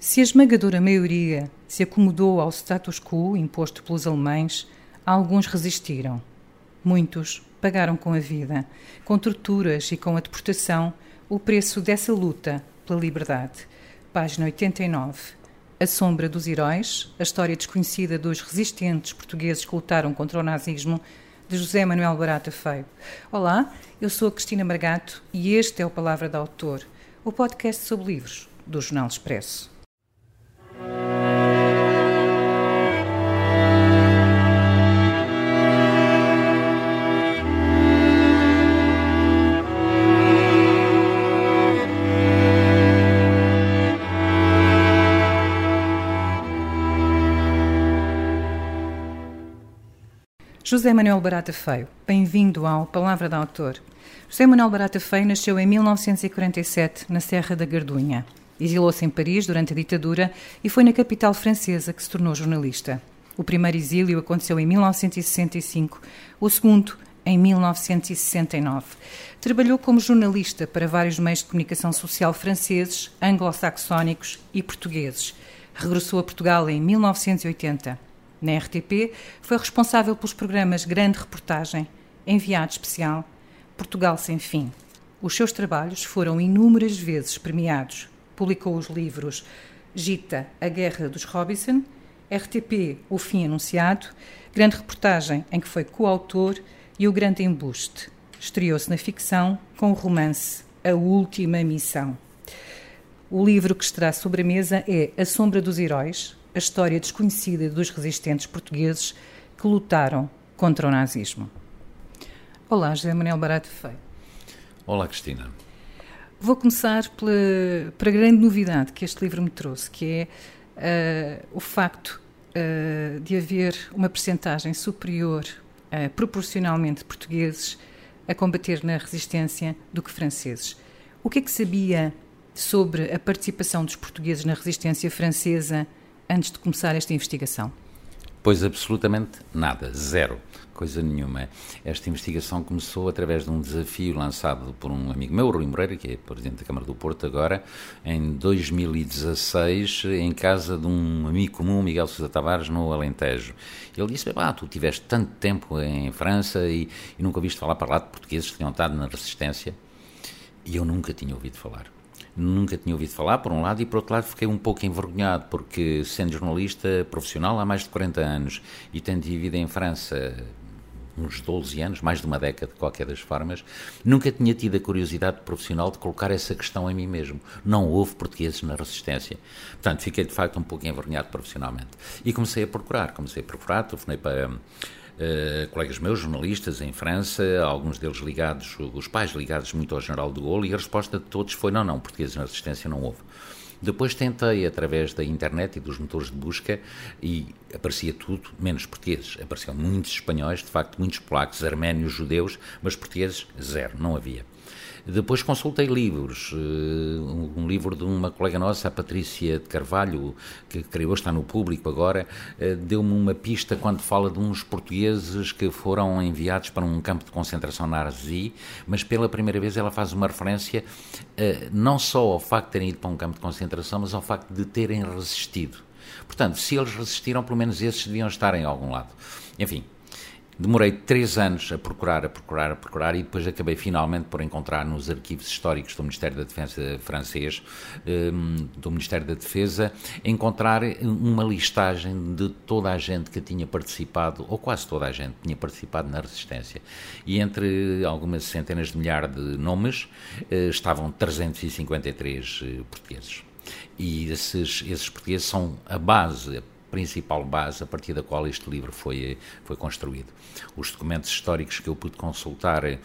Se a esmagadora maioria se acomodou ao status quo imposto pelos alemães, alguns resistiram. Muitos pagaram com a vida, com torturas e com a deportação, o preço dessa luta pela liberdade. Página 89. A Sombra dos Heróis, a história desconhecida dos resistentes portugueses que lutaram contra o nazismo, de José Manuel Barata Feio. Olá, eu sou a Cristina Margato e este é o Palavra da Autor, o podcast sobre livros do Jornal Expresso. José Manuel Barata Feio, bem-vindo ao Palavra da Autor. José Manuel Barata Feio nasceu em 1947 na Serra da Gardunha. Exilou-se em Paris durante a ditadura e foi na capital francesa que se tornou jornalista. O primeiro exílio aconteceu em 1965, o segundo em 1969. Trabalhou como jornalista para vários meios de comunicação social franceses, anglo-saxónicos e portugueses. Regressou a Portugal em 1980 na RTP, foi responsável pelos programas Grande Reportagem, Enviado Especial, Portugal Sem Fim. Os seus trabalhos foram inúmeras vezes premiados. Publicou os livros Gita, A Guerra dos Robinson, RTP, O Fim Anunciado, Grande Reportagem, em que foi coautor, e O Grande Embuste. Estreou-se na ficção com o romance A Última Missão. O livro que estará sobre a mesa é A Sombra dos Heróis, a história desconhecida dos resistentes portugueses que lutaram contra o nazismo. Olá, José Manuel Barato Feio. Olá, Cristina. Vou começar pela, pela grande novidade que este livro me trouxe, que é uh, o facto uh, de haver uma percentagem superior, uh, proporcionalmente, de portugueses a combater na resistência do que franceses. O que é que sabia sobre a participação dos portugueses na resistência francesa antes de começar esta investigação? Pois absolutamente nada, zero, coisa nenhuma. Esta investigação começou através de um desafio lançado por um amigo meu, Rui Moreira, que é presidente da Câmara do Porto agora, em 2016, em casa de um amigo comum, Miguel Sousa Tavares, no Alentejo. Ele disse: ah, tu tiveste tanto tempo em França e, e nunca ouviste falar para lá de portugueses que tinham estado na resistência. E eu nunca tinha ouvido falar nunca tinha ouvido falar, por um lado, e por outro lado fiquei um pouco envergonhado, porque sendo jornalista profissional há mais de 40 anos e tendo vivido em França uns 12 anos, mais de uma década de qualquer das formas, nunca tinha tido a curiosidade profissional de colocar essa questão em mim mesmo. Não houve portugueses na resistência. Portanto, fiquei de facto um pouco envergonhado profissionalmente. E comecei a procurar, comecei a procurar, telefonei para Uh, colegas meus, jornalistas em França, alguns deles ligados, os pais ligados muito ao General de Gaulle, e a resposta de todos foi: não, não, portugueses na resistência não houve. Depois tentei, através da internet e dos motores de busca, e aparecia tudo, menos portugueses. Apareciam muitos espanhóis, de facto, muitos polacos, arménios, judeus, mas portugueses, zero, não havia. Depois consultei livros, eh, um livro de uma colega nossa, a Patrícia de Carvalho, que creio está no público agora, eh, deu-me uma pista quando fala de uns portugueses que foram enviados para um campo de concentração nazi, mas pela primeira vez ela faz uma referência eh, não só ao facto de terem ido para um campo de concentração, mas ao facto de terem resistido. Portanto, se eles resistiram, pelo menos esses deviam estar em algum lado. Enfim, Demorei três anos a procurar, a procurar, a procurar e depois acabei finalmente por encontrar nos arquivos históricos do Ministério da Defesa francês, hum, do Ministério da Defesa, encontrar uma listagem de toda a gente que tinha participado, ou quase toda a gente tinha participado na resistência. E entre algumas centenas de milhares de nomes eh, estavam 353 eh, portugueses. E esses, esses portugueses são a base, principal base a partir da qual este livro foi, foi construído. Os documentos históricos que eu pude consultar eh,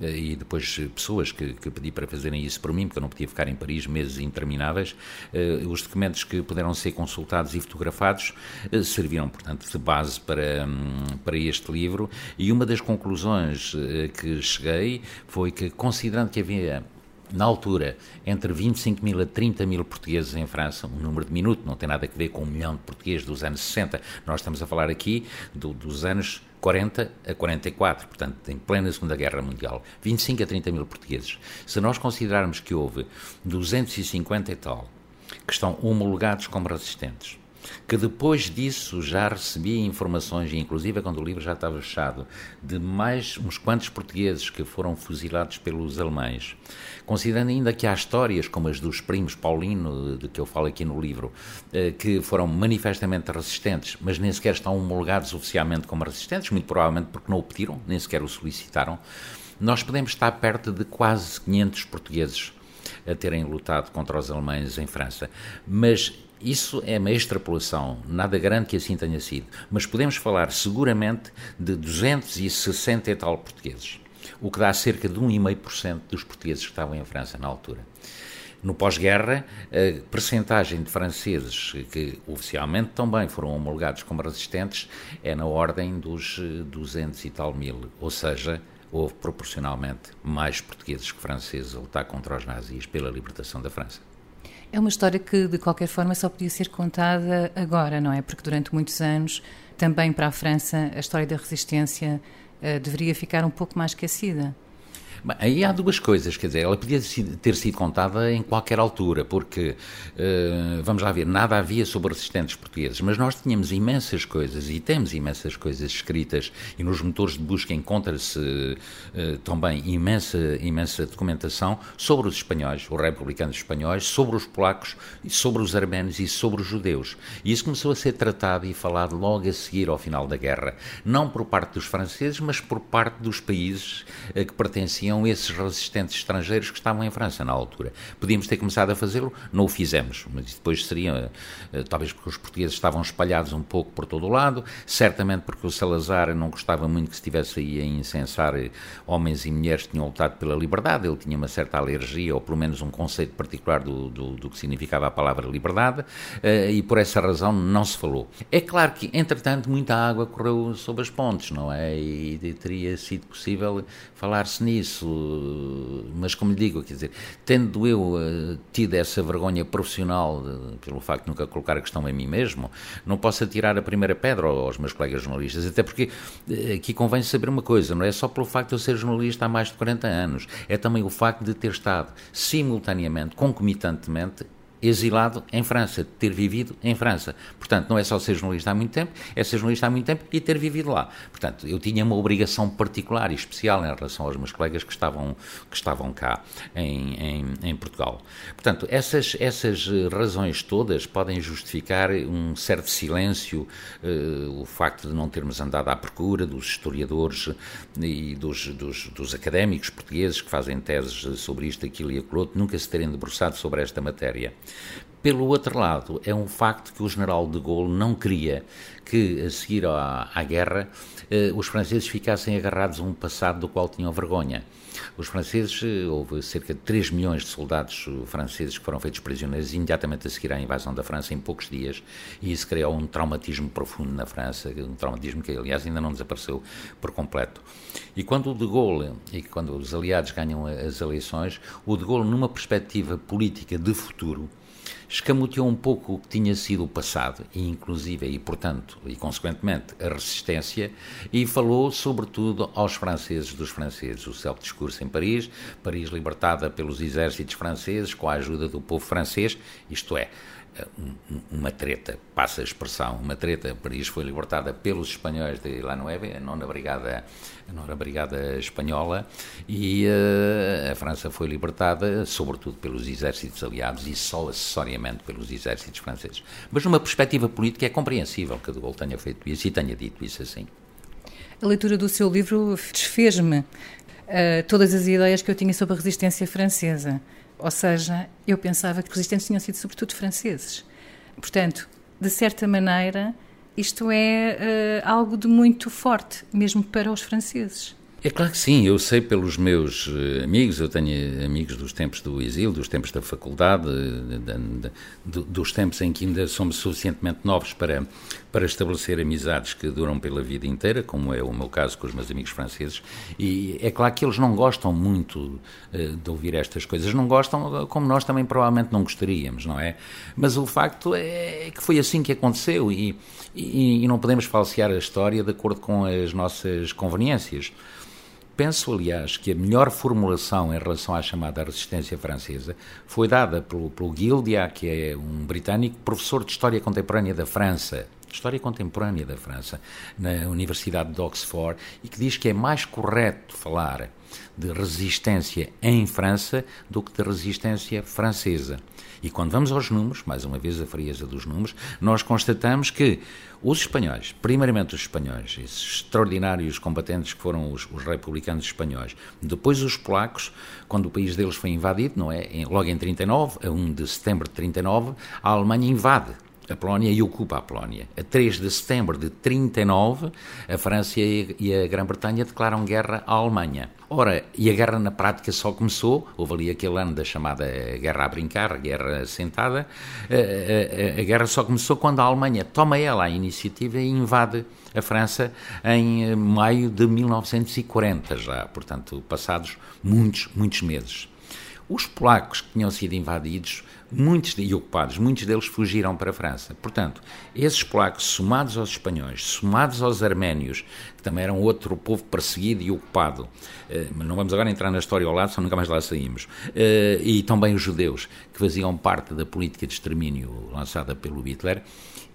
e depois pessoas que, que, pedi para fazerem isso por mim, porque eu não podia ficar em Paris meses intermináveis, eh, os documentos que puderam ser consultados e fotografados eh, serviram, portanto, de base para, hum, para este livro e uma das conclusões que cheguei foi que, considerando que havia na altura, entre 25 mil a 30 mil portugueses em França, um número diminuto, não tem nada a ver com um milhão de portugueses dos anos 60. Nós estamos a falar aqui do, dos anos 40 a 44, portanto, em plena Segunda Guerra Mundial. 25 a 30 mil portugueses. Se nós considerarmos que houve 250 e tal que estão homologados como resistentes que depois disso já recebi informações, inclusive quando o livro já estava fechado, de mais uns quantos portugueses que foram fuzilados pelos alemães. Considerando ainda que há histórias como as dos primos Paulino, de que eu falo aqui no livro, eh, que foram manifestamente resistentes, mas nem sequer estão homologados oficialmente como resistentes, muito provavelmente porque não o pediram, nem sequer o solicitaram, nós podemos estar perto de quase 500 portugueses a terem lutado contra os alemães em França. Mas isso é uma extrapolação, nada grande que assim tenha sido, mas podemos falar seguramente de 260 e tal portugueses, o que dá cerca de 1,5% dos portugueses que estavam em França na altura. No pós-guerra, a percentagem de franceses que oficialmente também foram homologados como resistentes é na ordem dos 200 e tal mil, ou seja, houve proporcionalmente mais portugueses que franceses a lutar contra os nazis pela libertação da França. É uma história que, de qualquer forma, só podia ser contada agora, não é? Porque durante muitos anos, também para a França, a história da resistência uh, deveria ficar um pouco mais esquecida. Aí há duas coisas, quer dizer, ela podia ter sido contada em qualquer altura, porque, uh, vamos lá ver, nada havia sobre resistentes portugueses, mas nós tínhamos imensas coisas e temos imensas coisas escritas e nos motores de busca encontra-se uh, também imensa, imensa documentação sobre os espanhóis, os republicanos espanhóis, sobre os polacos, sobre os arménios e sobre os judeus. E isso começou a ser tratado e falado logo a seguir ao final da guerra, não por parte dos franceses, mas por parte dos países uh, que pertenciam tinham esses resistentes estrangeiros que estavam em França na altura. Podíamos ter começado a fazê-lo, não o fizemos, mas depois seria, eh, talvez porque os portugueses estavam espalhados um pouco por todo o lado, certamente porque o Salazar não gostava muito que se estivesse aí a incensar eh, homens e mulheres que tinham lutado pela liberdade, ele tinha uma certa alergia, ou pelo menos um conceito particular do, do, do que significava a palavra liberdade, eh, e por essa razão não se falou. É claro que, entretanto, muita água correu sob as pontes, não é? E teria sido possível falar-se nisso isso, mas como lhe digo, quer dizer, tendo eu uh, tido essa vergonha profissional de, pelo facto de nunca colocar a questão em mim mesmo, não posso atirar a primeira pedra aos meus colegas jornalistas, até porque uh, aqui convém saber uma coisa, não é só pelo facto de eu ser jornalista há mais de 40 anos, é também o facto de ter estado simultaneamente, concomitantemente, exilado em França, ter vivido em França. Portanto, não é só ser jornalista há muito tempo, é ser jornalista há muito tempo e ter vivido lá. Portanto, eu tinha uma obrigação particular e especial em relação aos meus colegas que estavam, que estavam cá em, em, em Portugal. Portanto, essas, essas razões todas podem justificar um certo silêncio, uh, o facto de não termos andado à procura dos historiadores e dos, dos, dos académicos portugueses que fazem teses sobre isto, aquilo e aquilo outro, nunca se terem debruçado sobre esta matéria. Pelo outro lado, é um facto que o general de Gaulle não queria que, a seguir à, à guerra, eh, os franceses ficassem agarrados a um passado do qual tinham vergonha. Os franceses, eh, houve cerca de 3 milhões de soldados franceses que foram feitos prisioneiros imediatamente a seguir à invasão da França em poucos dias, e isso criou um traumatismo profundo na França, um traumatismo que, aliás, ainda não desapareceu por completo. E quando o de Gaulle, e quando os aliados ganham as eleições, o de Gaulle, numa perspectiva política de futuro, escamoteou um pouco o que tinha sido o passado, e inclusive, e portanto, e consequentemente, a resistência, e falou sobretudo aos franceses dos franceses, o seu discurso em Paris, Paris libertada pelos exércitos franceses com a ajuda do povo francês, isto é, uma treta, passa a expressão, uma treta, Paris foi libertada pelos espanhóis de La Nueve, a nona brigada, a nona brigada espanhola, e uh, a França foi libertada, sobretudo pelos exércitos aliados e só acessoriamente pelos exércitos franceses. Mas numa perspectiva política é compreensível que De Gaulle tenha feito isso e tenha dito isso assim. A leitura do seu livro desfez-me uh, todas as ideias que eu tinha sobre a resistência francesa. Ou seja, eu pensava que os resistentes tinham sido sobretudo franceses. Portanto, de certa maneira, isto é uh, algo de muito forte, mesmo para os franceses. É claro que sim, eu sei pelos meus eh, amigos, eu tenho amigos dos tempos do exílio, dos tempos da faculdade, de, de, de, dos tempos em que ainda somos suficientemente novos para, para estabelecer amizades que duram pela vida inteira, como é o meu caso com os meus amigos franceses, e é claro que eles não gostam muito uh, de ouvir estas coisas, não gostam como nós também provavelmente não gostaríamos, não é? Mas o facto é que foi assim que aconteceu e, e, e não podemos falsear a história de acordo com as nossas conveniências. penso, aliás, que a melhor formulação em relação à chamada resistência francesa foi dada pelo, pelo Gildia, que é um britânico, professor de História Contemporânea da França, História Contemporânea da França, na Universidade de Oxford, e que diz que é mais correto falar de resistência em França do que de resistência francesa. E quando vamos aos números, mais uma vez a frieza dos números, nós constatamos que os espanhóis, primeiramente os espanhóis, esses extraordinários combatentes que foram os, os, republicanos espanhóis, depois os polacos, quando o país deles foi invadido, não é? Logo em 39, a 1 de setembro de 39, a Alemanha invade a Polónia e ocupa a Polónia. A 3 de setembro de 39, a França e a Grã-Bretanha declaram guerra à Alemanha. Ora, e a guerra na prática só começou, houve ali aquele ano da chamada guerra a brincar, guerra sentada, a, a, a guerra só começou quando a Alemanha toma ela a iniciativa e invade a França em maio de 1940 já, portanto, passados muitos, muitos meses. Os polacos que tinham sido invadidos muitos e ocupados, muitos deles fugiram para a França. Portanto, esses polacos, somados aos espanhóis, somados aos arménios, que também eram outro povo perseguido e ocupado, eh, mas não vamos agora entrar na história ao lado, só nunca mais lá saímos, eh, e também os judeus, que faziam parte da política de extermínio lançada pelo Hitler,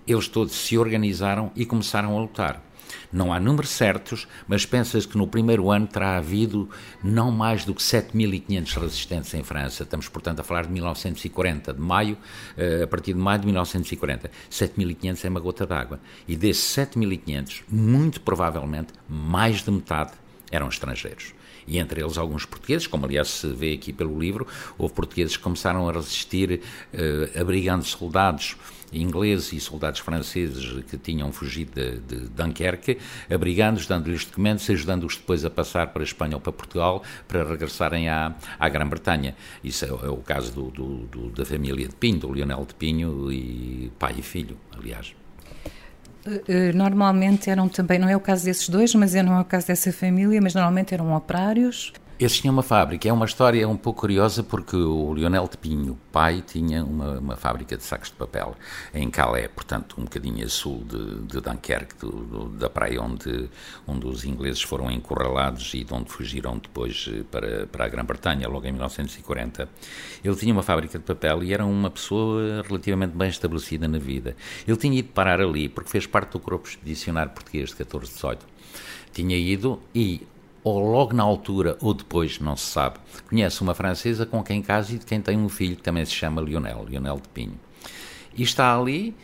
eles todos se organizaram e começaram a lutar. Não há números certos, mas pensa-se que no primeiro ano terá havido não mais do que 7.500 resistentes em França. Estamos, portanto, a falar de 1940, de maio, eh, a partir de maio de 1940. 7.500 é uma gota d'água. E desses 7.500, muito provavelmente, mais de metade eram estrangeiros e entre eles alguns portugueses, como aliás se vê aqui pelo livro, houve portugueses que começaram a resistir uh, abrigando soldados ingleses e soldados franceses que tinham fugido de, de Dunkerque, abrigando-os, dando-lhes documentos, ajudando-os depois a passar para a Espanha ou para Portugal para regressarem à, à Grã-Bretanha. Isso é, é, o caso do, do, do, da família de Pinho, do Lionel de Pinho, e pai e filho, aliás. Eh, eh, normalmente eram também, não é o caso desses dois, mas não é o caso dessa família, mas normalmente eram operários eles tinham uma fábrica. É uma história um pouco curiosa porque o Lionel de Pinho, pai, tinha uma, uma fábrica de sacos de papel em Calais, portanto, um bocadinho a sul de, de Dunkerque, do, do, da praia onde, onde os ingleses foram encurralados e de onde fugiram depois eh, para, para a Grã-Bretanha, logo em 1940. Ele tinha uma fábrica de papel e era uma pessoa relativamente bem estabelecida na vida. Ele tinha ido parar ali porque fez parte do corpo expedicionário português de 14-18. Tinha ido e ou logo na altura ou depois, não se sabe, conhece uma francesa com quem casa e de quem tem um filho que também se chama Lionel, Lionel de Pinho. E está ali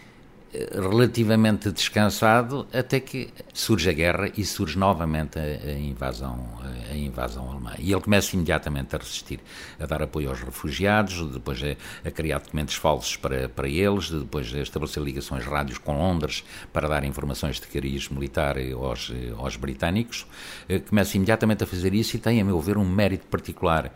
relativamente descansado até que surge a guerra e surge novamente a, invasão a invasão alemã. E ele começa imediatamente a resistir a dar apoio aos refugiados depois a, a criar documentos falsos para, para eles depois a estabelecer ligações rádios com Londres para dar informações de cariz militar aos, aos britânicos. Eh, começa imediatamente a fazer isso e tem a meu ver um mérito particular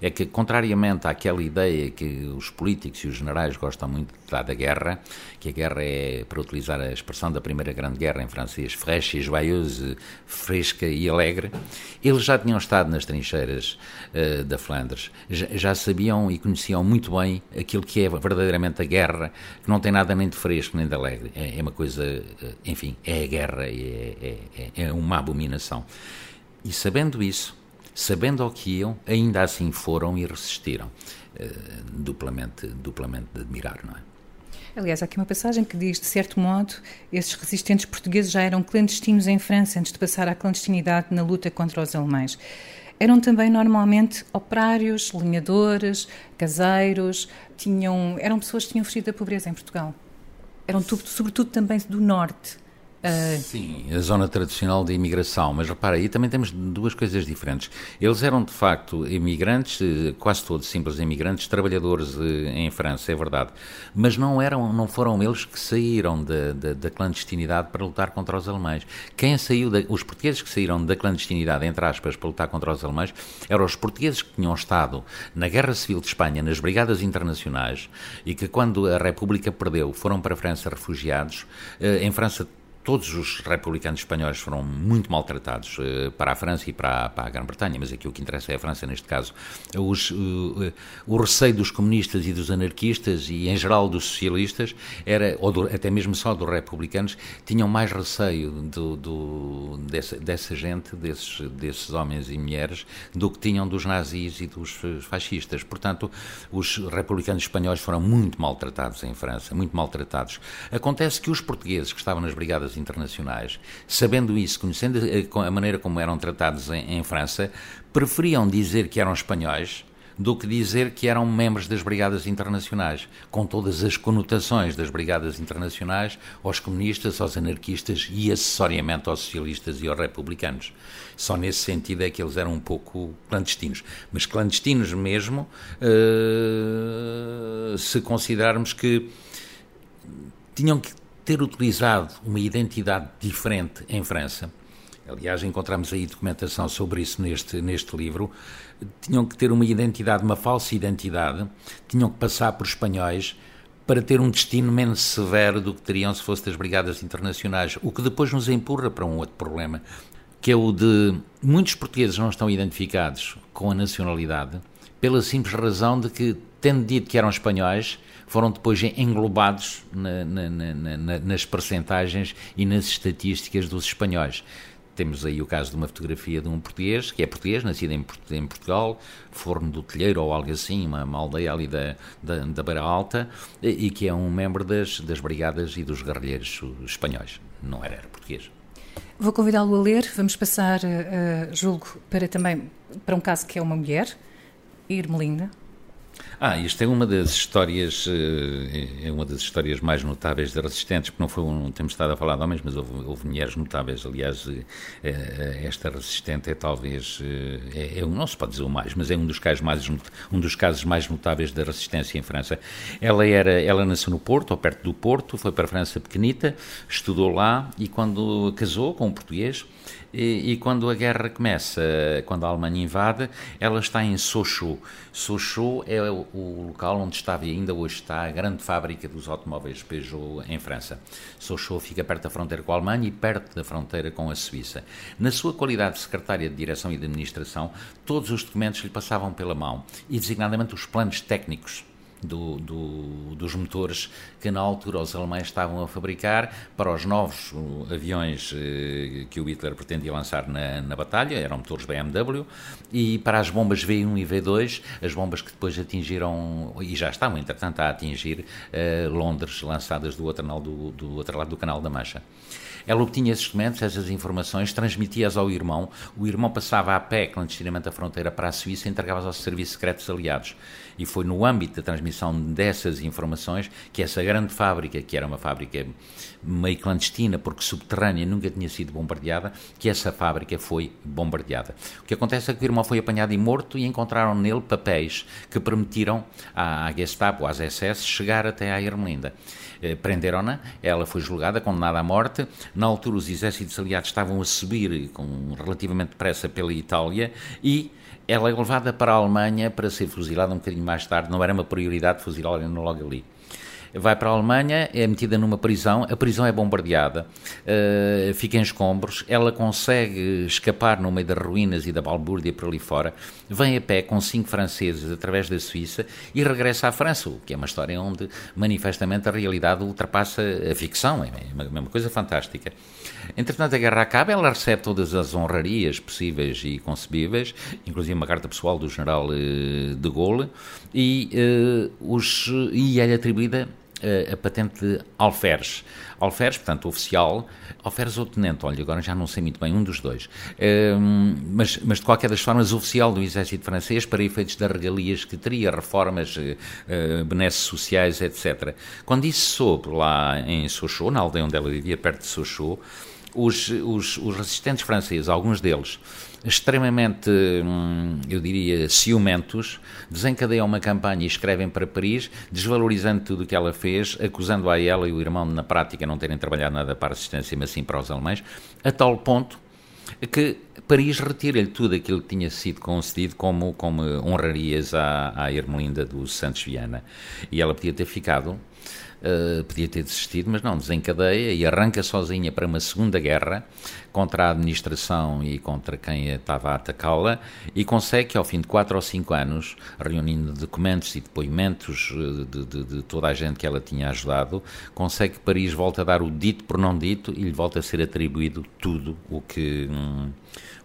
é que, contrariamente àquela ideia que os políticos e os generais gostam muito de dar da guerra, que a guerra é, para utilizar a expressão da Primeira Grande Guerra em francês, fraîche joyeuse, fresca e alegre, eles já tinham estado nas trincheiras uh, da Flandres, já, já, sabiam e conheciam muito bem aquilo que é verdadeiramente a guerra, que não tem nada nem de fresco nem de alegre, é, é uma coisa, uh, enfim, é a guerra, é, é, é, é uma abominação. E sabendo isso, sabendo ao que iam, ainda assim foram e resistiram. Uh, duplamente, duplamente de admirar, não é? Aliás, há aqui uma passagem que diz, de certo modo, esses resistentes portugueses já eram clandestinos em França antes de passar à clandestinidade na luta contra os alemães. Eram também normalmente operários, linhadores, caseiros, tinham, eram pessoas que tinham fugido da pobreza em Portugal. Eram tudo, sobretudo também do norte. Uh... Sim, a zona tradicional de imigração, mas repara, aí também temos duas coisas diferentes. Eles eram de facto imigrantes, eh, quase todos simples imigrantes, trabalhadores eh, em França, é verdade, mas não eram, não foram eles que saíram da, da, da clandestinidade para lutar contra os alemães. Quem saiu, da, os portugueses que saíram da clandestinidade, entre aspas, para lutar contra os alemães, eram os portugueses que tinham estado na Guerra Civil de Espanha, nas Brigadas Internacionais, e que quando a República perdeu, foram para a França refugiados. Eh, em França todos os republicanos espanhóis foram muito maltratados uh, para a França e para, para a Grã-Bretanha, mas aqui o que interessa é a França neste caso. Os, uh, o receio dos comunistas e dos anarquistas e em geral dos socialistas era, ou do, até mesmo só dos republicanos, tinham mais receio do, do, dessa, dessa gente, desses, desses homens e mulheres, do que tinham dos nazis e dos fascistas. Portanto, os republicanos espanhóis foram muito maltratados em França, muito maltratados. Acontece que os portugueses que estavam nas brigadas internacionais, sabendo isso, conhecendo a maneira como eram tratados em, em França, preferiam dizer que eram espanhóis do que dizer que eram membros das Brigadas Internacionais, com todas as conotações das Brigadas Internacionais aos comunistas, aos anarquistas e acessoriamente aos socialistas e aos republicanos. Só nesse sentido é que eles eram um pouco clandestinos. Mas clandestinos mesmo, uh, se considerarmos que tinham que ter utilizado uma identidade diferente em França, aliás, encontramos aí documentação sobre isso neste, neste livro, tinham que ter uma identidade, uma falsa identidade, tinham que passar por espanhóis para ter um destino menos severo do que teriam se fosse das Brigadas Internacionais, o que depois nos empurra para um outro problema, que é o de muitos portugueses não estão identificados com a nacionalidade, pela simples razão de que, tendo dito que eram espanhóis, foram depois englobados na, na, na, nas percentagens e nas estatísticas dos espanhóis. Temos aí o caso de uma fotografia de um português, que é português, nascido em, em Portugal, Forno do Telheiro ou algo assim, uma, uma aldeia ali da, da, da, Beira Alta, e que é um membro das, das brigadas e dos guerrilheiros espanhóis. Não era, era português. Vou convidá-lo a ler. Vamos passar, uh, julgo, para também para um caso que é uma mulher, Irmelinda. Ah, isto é uma das histórias, eh, é uma das histórias mais notáveis de resistentes, porque não foi um, temos estado a falar de homens, mas houve, houve mulheres notáveis. Aliás, eh, eh, esta resistente é talvez, é, é, não se pode dizer o mais, mas é um dos casos mais, um dos casos mais notáveis da resistência em França. Ela era, ela nasceu no Porto, ou perto do Porto, foi para a França pequenita, estudou lá e quando casou com um português, e, e, quando a guerra começa, quando a Alemanha invade, ela está em Sochaux. Sochaux é o, o local onde estava e ainda hoje está a grande fábrica dos automóveis Peugeot em França. Sochaux fica perto da fronteira com a Alemanha e perto da fronteira com a Suíça. Na sua qualidade de secretária de Direção e de Administração, todos os documentos lhe passavam pela mão, e designadamente os planos técnicos do, do, dos motores que na altura os alemães estavam a fabricar para os novos uh, aviões uh, que o Hitler pretendia lançar na, na batalha, eram motores BMW, e para as bombas V1 e V2, as bombas que depois atingiram, e já estavam entretanto a atingir uh, Londres, lançadas do outro, do, do outro lado do Canal da Mancha. Ela obtinha esses documentos, essas informações, transmitia-as ao irmão. O irmão passava a pé clandestinamente a fronteira para a Suíça e entregava-as aos serviços secretos aliados. E foi no âmbito da transmissão dessas informações que essa grande fábrica, que era uma fábrica meio clandestina, porque subterrânea, nunca tinha sido bombardeada, que essa fábrica foi bombardeada. O que acontece é que o irmão foi apanhado e morto e encontraram nele papéis que permitiram à Gestapo, às SS, chegar até à Ermelinda. Eh, prenderam-na, ela foi julgada, condenada à morte. Na altura, os exércitos aliados estavam a subir com relativamente depressa pela Itália e ela é levada para a Alemanha para ser fuzilada um bocadinho mais tarde. Não era uma prioridade fuzilar logo ali vai para a Alemanha, é metida numa prisão, a prisão é bombardeada, uh, fica em escombros, ela consegue escapar no meio das ruínas e da balbúrdia por ali fora, vem a pé com cinco franceses através da Suíça e regressa à França, o que é uma história onde manifestamente a realidade ultrapassa a ficção, é uma, é uma coisa fantástica. Entretanto, a guerra acaba, ela recebe todas as honrarias possíveis e concebíveis, inclusive uma carta pessoal do general uh, de Gaulle, e, uh, os, e é-lhe atribuída a patente de alferes. Alferes, portanto, oficial, alferes ou tenente, olha, agora já não sei muito bem, um dos dois. Um, mas, mas, de qualquer das formas, oficial do exército francês para efeitos das regalias que teria, reformas, uh, benesses sociais, etc. Quando isso soube lá em Sochaux, na aldeia onde ela vivia, perto de Sochaux, os, os, os resistentes franceses, alguns deles, extremamente, hum, eu diria, ciumentos, desencadeiam uma campanha e escrevem para Paris, desvalorizando tudo o que ela fez, acusando a ela e o irmão, na prática, não terem trabalhado nada para a assistência, mas sim para os alemães, a tal ponto que Paris retira-lhe tudo aquilo que tinha sido concedido como, como honrarias à, à Ermelinda dos Santos Viana. E ela podia ter ficado uh, podia ter desistido, mas não, desencadeia e arranca sozinha para uma segunda guerra contra a administração e contra quem estava a atacá-la e consegue que ao fim de quatro ou cinco anos, reunindo documentos e depoimentos eh, de, de, de toda a gente que ela tinha ajudado, consegue que Paris volte a dar o dito por não dito e lhe volta a ser atribuído tudo o que... Hum,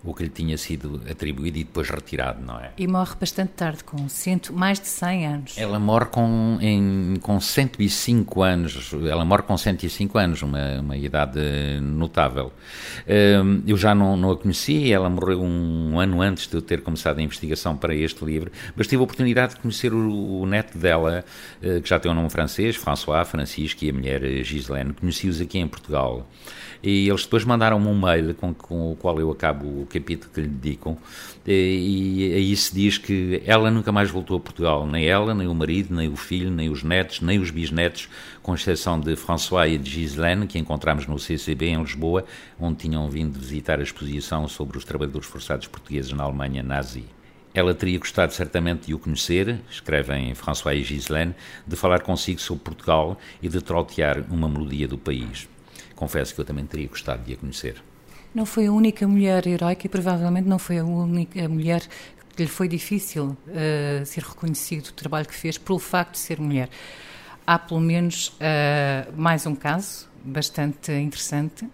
o que lhe tinha sido atribuído e depois retirado, não é? E morre bastante tarde, com cento, mais de 100 anos. Ela morre com, em, com 105 anos, ela morre com 105 anos, uma, uma idade notável. Hum, eu já não, não a conheci, ela morreu um ano antes de eu ter começado a investigação para este livro, mas tive a oportunidade de conhecer o, o neto dela, eh, que já tem o um nome francês, François Francisco, e a mulher Gislaine. Conheci-os aqui em Portugal. E eles depois mandaram-me um mail com, com, o qual eu acabo o capítulo que lhe dedicam, e, aí se diz que ela nunca mais voltou a Portugal, nem ela, nem o marido, nem o filho, nem os netos, nem os bisnetos, com exceção de François e de Gislaine, que encontramos no CCB em Lisboa, onde tinham vindo visitar a exposição sobre os trabalhadores forçados portugueses na Alemanha nazi. Ela teria gostado certamente de o conhecer, escrevem François e Gislaine, de falar consigo sobre Portugal e de trotear uma melodia do país confesso que eu também teria gostado de a conhecer. Não foi a única mulher heroica e provavelmente não foi a única mulher que lhe foi difícil uh, ser reconhecido o trabalho que fez pelo facto de ser mulher. Há pelo menos uh, mais um caso bastante interessante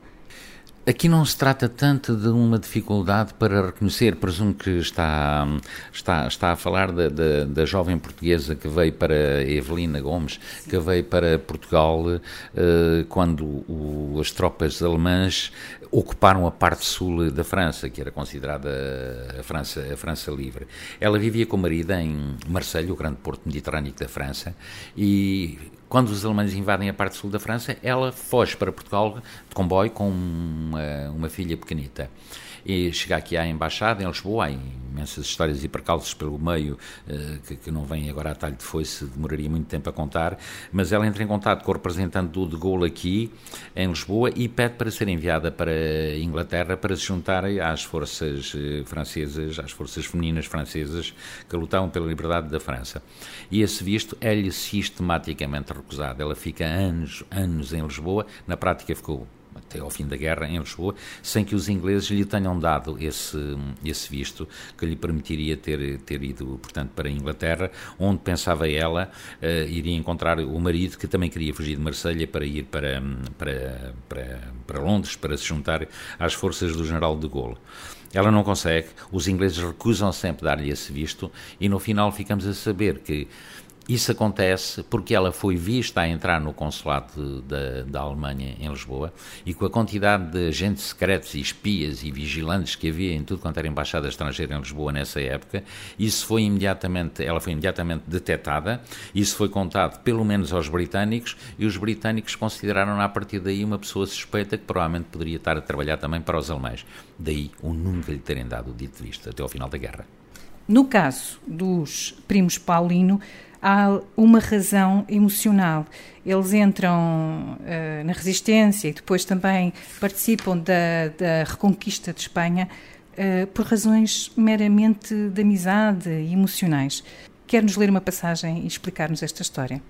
Aqui não se trata tanto de uma dificuldade para reconhecer, presumo que está, está, está a falar da, da, da jovem portuguesa que veio para Evelina Gomes, que veio para Portugal uh, quando o, as tropas alemãs ocuparam a parte sul da França, que era considerada a França, a França livre. Ela vivia com o marido em Marselha, o grande porto mediterrâneo da França, e quando os alemães invadem a parte sul da França, ela foge para Portugal de comboio com uma, uma filha pequenita e chega aqui à Embaixada, em Lisboa, há imensas histórias e percalços pelo meio, eh, que, que, não vêm agora a talho de foice, demoraria muito tempo a contar, mas ela entra em contato com o representante do De Gaulle aqui, em Lisboa, e pede para ser enviada para a Inglaterra para se juntar às forças eh, francesas, às forças femininas francesas que lutavam pela liberdade da França. E esse visto é-lhe sistematicamente recusado. Ela fica anos, anos em Lisboa, na prática ficou até ao fim da guerra em Lisboa, sem que os ingleses lhe tenham dado esse, esse visto que lhe permitiria ter, ter ido, portanto, para a Inglaterra, onde pensava ela uh, iria encontrar o marido que também queria fugir de Marselha para ir para, para, para, para Londres, para se juntar às forças do general de Gaulle. Ela não consegue, os ingleses recusam sempre dar-lhe esse visto e no final ficamos a saber que isso acontece porque ela foi vista a entrar no consulado da, da Alemanha em Lisboa e com a quantidade de agentes secretos e espias e vigilantes que havia em tudo quanto era embaixada estrangeira em Lisboa nessa época, isso foi imediatamente, ela foi imediatamente detectada, isso foi contado pelo menos aos britânicos e os britânicos consideraram a partir daí uma pessoa suspeita que provavelmente poderia estar a trabalhar também para os alemães. Daí o nunca lhe terem dado o dito visto até ao final da guerra. No caso dos primos Paulino, há uma razão emocional. Eles entram uh, na resistência e depois também participam da, da reconquista de Espanha uh, por razões meramente de amizade e emocionais. Quer-nos ler uma passagem e explicar-nos esta história?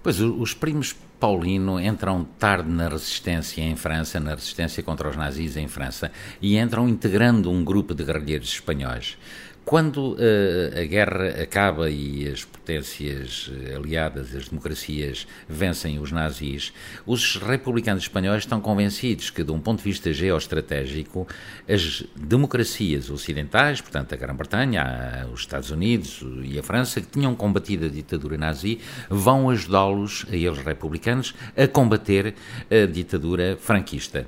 Pois, os primos Paulino entram tarde na resistência em França, na resistência contra os nazis em França, e entram integrando um grupo de guerrilheiros espanhóis. Quando uh, a guerra acaba e as potências eh, aliadas, as democracias, vencem os nazis, os republicanos espanhóis estão convencidos que, de um ponto de vista geoestratégico, as democracias ocidentais, portanto a Grã-Bretanha, os Estados Unidos e a França, que tinham combatido a ditadura nazi, vão ajudá-los, a eles republicanos, a combater a ditadura franquista.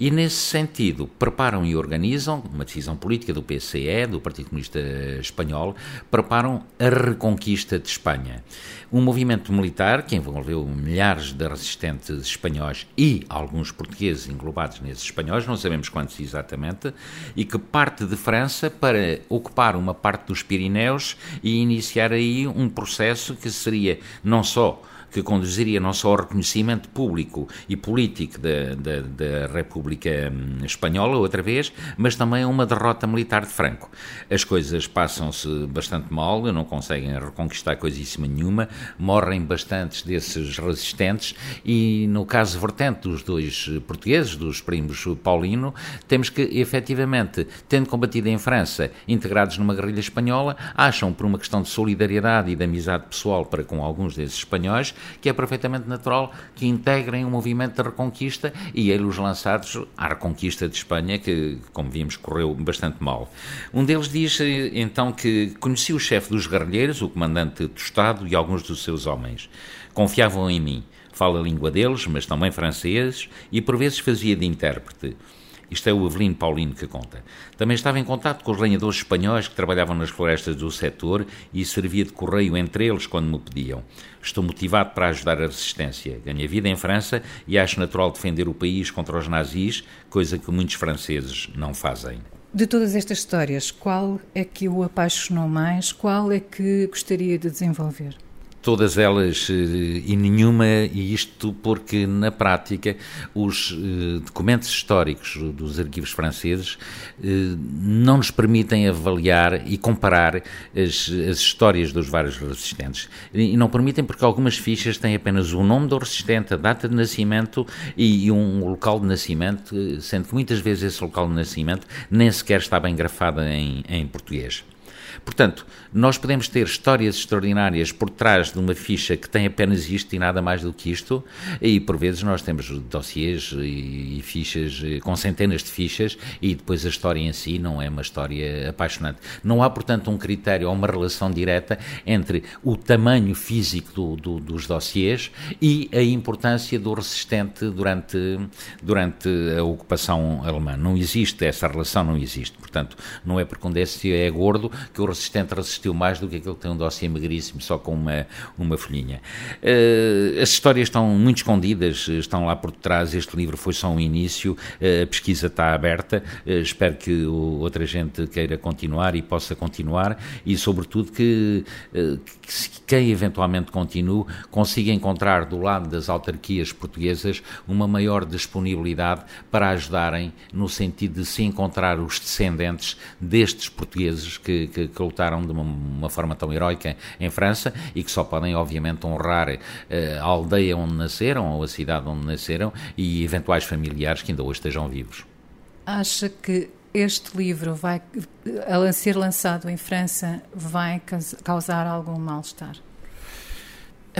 E, nesse sentido, preparam e organizam uma decisão política do PCE, do Partido Comunista Espanhol, preparam a reconquista de Espanha. Um movimento militar que envolveu milhares de resistentes espanhóis e alguns portugueses englobados nesses espanhóis, não sabemos quantos exatamente, e que parte de França para ocupar uma parte dos Pirineus e iniciar aí um processo que seria não só que conduziria não só ao reconhecimento público e político da, da, República hum, Espanhola, outra vez, mas também a uma derrota militar de Franco. As coisas passam-se bastante mal, não conseguem reconquistar coisíssima nenhuma, morrem bastantes desses resistentes e, no caso vertente dos dois portugueses, dos primos Paulino, temos que, efetivamente, tendo combatido em França, integrados numa guerrilha espanhola, acham, por uma questão de solidariedade e de amizade pessoal para com alguns desses espanhóis, que é perfeitamente natural que integrem o movimento de reconquista e eles lançados à reconquista de Espanha, que, como vimos, correu bastante mal. Um deles diz, então, que conhecia o chefe dos guerrilheiros, o comandante Tostado e alguns dos seus homens. Confiavam em mim. Fala a língua deles, mas também francês, e por vezes fazia de intérprete. Isto é o Avelino Paulino que conta. Também estava em contato com os lenhadores espanhóis que trabalhavam nas florestas do setor e servia de correio entre eles quando me pediam. Estou motivado para ajudar a resistência. Ganhei vida em França e acho natural defender o país contra os nazis, coisa que muitos franceses não fazem. De todas estas histórias, qual é que o apaixonou mais? Qual é que gostaria de desenvolver? Todas elas eh, e nenhuma, e isto porque na prática os eh, documentos históricos dos arquivos franceses eh, não nos permitem avaliar e comparar as, as histórias dos vários resistentes. E não permitem porque algumas fichas têm apenas o nome do resistente, a data de nascimento e um local de nascimento, sendo que muitas vezes esse local de nascimento nem sequer está bem grafado em, em português. Portanto, nós podemos ter histórias extraordinárias por trás de uma ficha que tem apenas isto e nada mais do que isto, e por vezes nós temos dossiês e, fichas eh, com centenas de fichas e depois a história em si não é uma história apaixonante. Não há, portanto, um critério ou uma relação direta entre o tamanho físico do, do, dos dossiês e a importância do resistente durante, durante a ocupação alemã. Não existe essa relação, não existe. Portanto, não é porque um é gordo que o resistente resistiu mais do que aquele que tem um dossiê magríssimo só com uma, uma folhinha. Uh, as histórias estão muito escondidas, estão lá por trás. Este livro foi só um início, uh, a pesquisa está aberta. Uh, espero que outra gente queira continuar e possa continuar e, sobretudo, que, que quem eventualmente continue consiga encontrar do lado das autarquias portuguesas uma maior disponibilidade para ajudarem no sentido de se encontrar os descendentes destes portugueses que, que, que lutaram de uma, uma, forma tão heroica em França e que só podem, obviamente, honrar uh, a aldeia onde nasceram ou a cidade onde nasceram e eventuais familiares que ainda hoje estejam vivos. Acha que este livro vai, a ser lançado em França, vai causar algum mal-estar?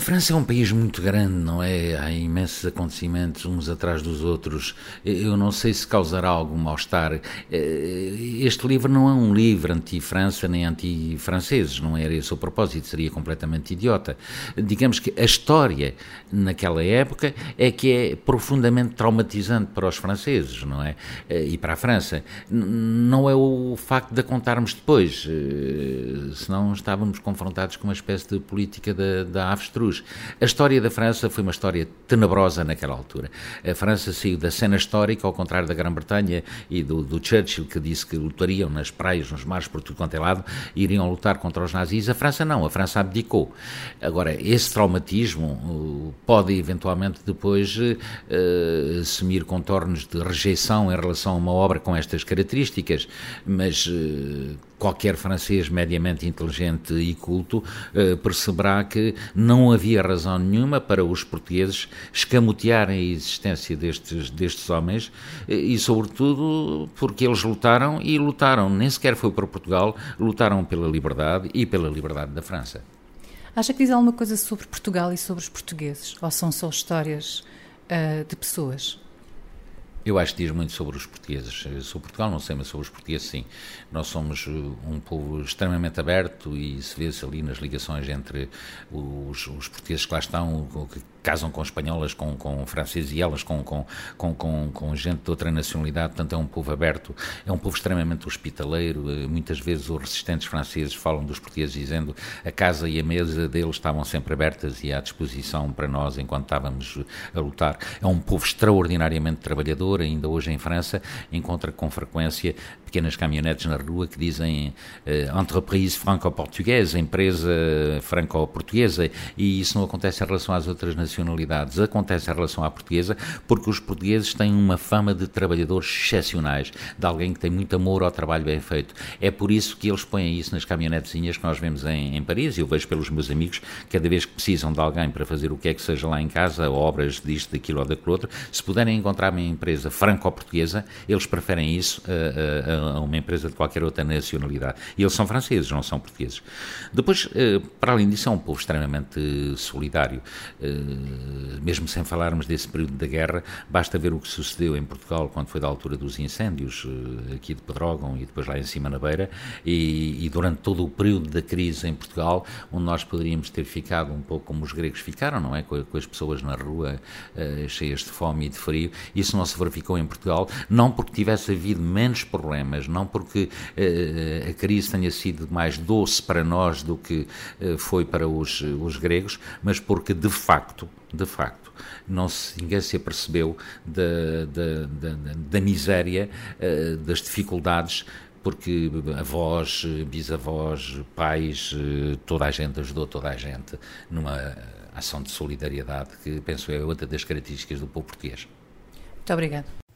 A França é um país muito grande, não é? Há imensos acontecimentos uns atrás dos outros. Eu não sei se causará algum mal-estar. Eh, este livro não é um livro anti-França nem anti-franceses, não era esse o propósito, seria completamente idiota. Digamos que a história naquela época é que é profundamente traumatizante para os franceses, não é? Eh, e para a França. Não é o facto de a contarmos depois, eh, senão estávamos confrontados com uma espécie de política da, da avestruz a história da França foi uma história tenebrosa naquela altura. A França saiu da cena histórica, ao contrário da Grã-Bretanha e do, do, Churchill, que disse que lutariam nas praias, nos mares, por tudo quanto é lado, iriam lutar contra os nazis. A França não, a França abdicou. Agora, esse traumatismo pode eventualmente depois uh, assumir contornos de rejeição em relação a uma obra com estas características, mas uh, qualquer francês mediamente inteligente e culto uh, perceberá que não havia razão nenhuma para os portugueses escamotearem a existência destes, destes homens uh, e, sobretudo, porque eles lutaram e lutaram, nem sequer foi para Portugal, lutaram pela liberdade e pela liberdade da França. Acha que diz alguma coisa sobre Portugal e sobre os portugueses? Ou são só histórias uh, de pessoas? Eu acho que diz muito sobre os portugueses. Sobre Portugal não sei, mas sobre os portugueses sim. Nós somos uh, um povo extremamente aberto e se vê-se ali nas ligações entre os, os, portugueses que lá estão, que casam com espanholas, com, com franceses e elas com, com, com, com, com gente de outra nacionalidade. Portanto, é um povo aberto, é um povo extremamente hospitaleiro. Uh, muitas vezes os resistentes franceses falam dos portugueses dizendo a casa e a mesa deles estavam sempre abertas e à disposição para nós enquanto estávamos a lutar. É um povo extraordinariamente trabalhador ainda hoje em França, encontra com frequência pequenas caminhonetes na rua que dizem uh, entreprise franco-portuguesa, empresa franco-portuguesa, e isso não acontece em relação às outras nacionalidades, acontece em relação à portuguesa, porque os portugueses têm uma fama de trabalhadores excepcionais, de alguém que tem muito amor ao trabalho bem feito. É por isso que eles põem isso nas caminhonetezinhas que nós vemos em, em Paris, e eu vejo pelos meus amigos, cada vez que precisam de alguém para fazer o que é que seja lá em casa, obras disto, daquilo ou daquilo outro, se puderem encontrar uma empresa franco-portuguesa, eles preferem isso a, a, a, uma empresa de qualquer outra nacionalidade. E eles são franceses, não são portugueses. Depois, eh, para além disso, é um povo extremamente solidário. Eh, mesmo sem falarmos desse período da guerra, basta ver o que sucedeu em Portugal quando foi da altura dos incêndios, eh, aqui de Pedrógão e depois lá em cima na Beira, e, e durante todo o período da crise em Portugal, onde nós poderíamos ter ficado um pouco como os gregos ficaram, não é? Com, com as pessoas na rua cheias de fome e de frio. Isso não se verificou em Portugal, não porque tivesse havido menos problemas, não porque uh, a crise tenha sido mais doce para nós do que uh, foi para os, os gregos, mas porque de facto, de facto, não se, ninguém se apercebeu da, da, da, da miséria, das dificuldades porque avós, bisavós, pais, toda a gente ajudou toda a gente numa ação de solidariedade que penso é outra das características do povo português. Muito obrigado.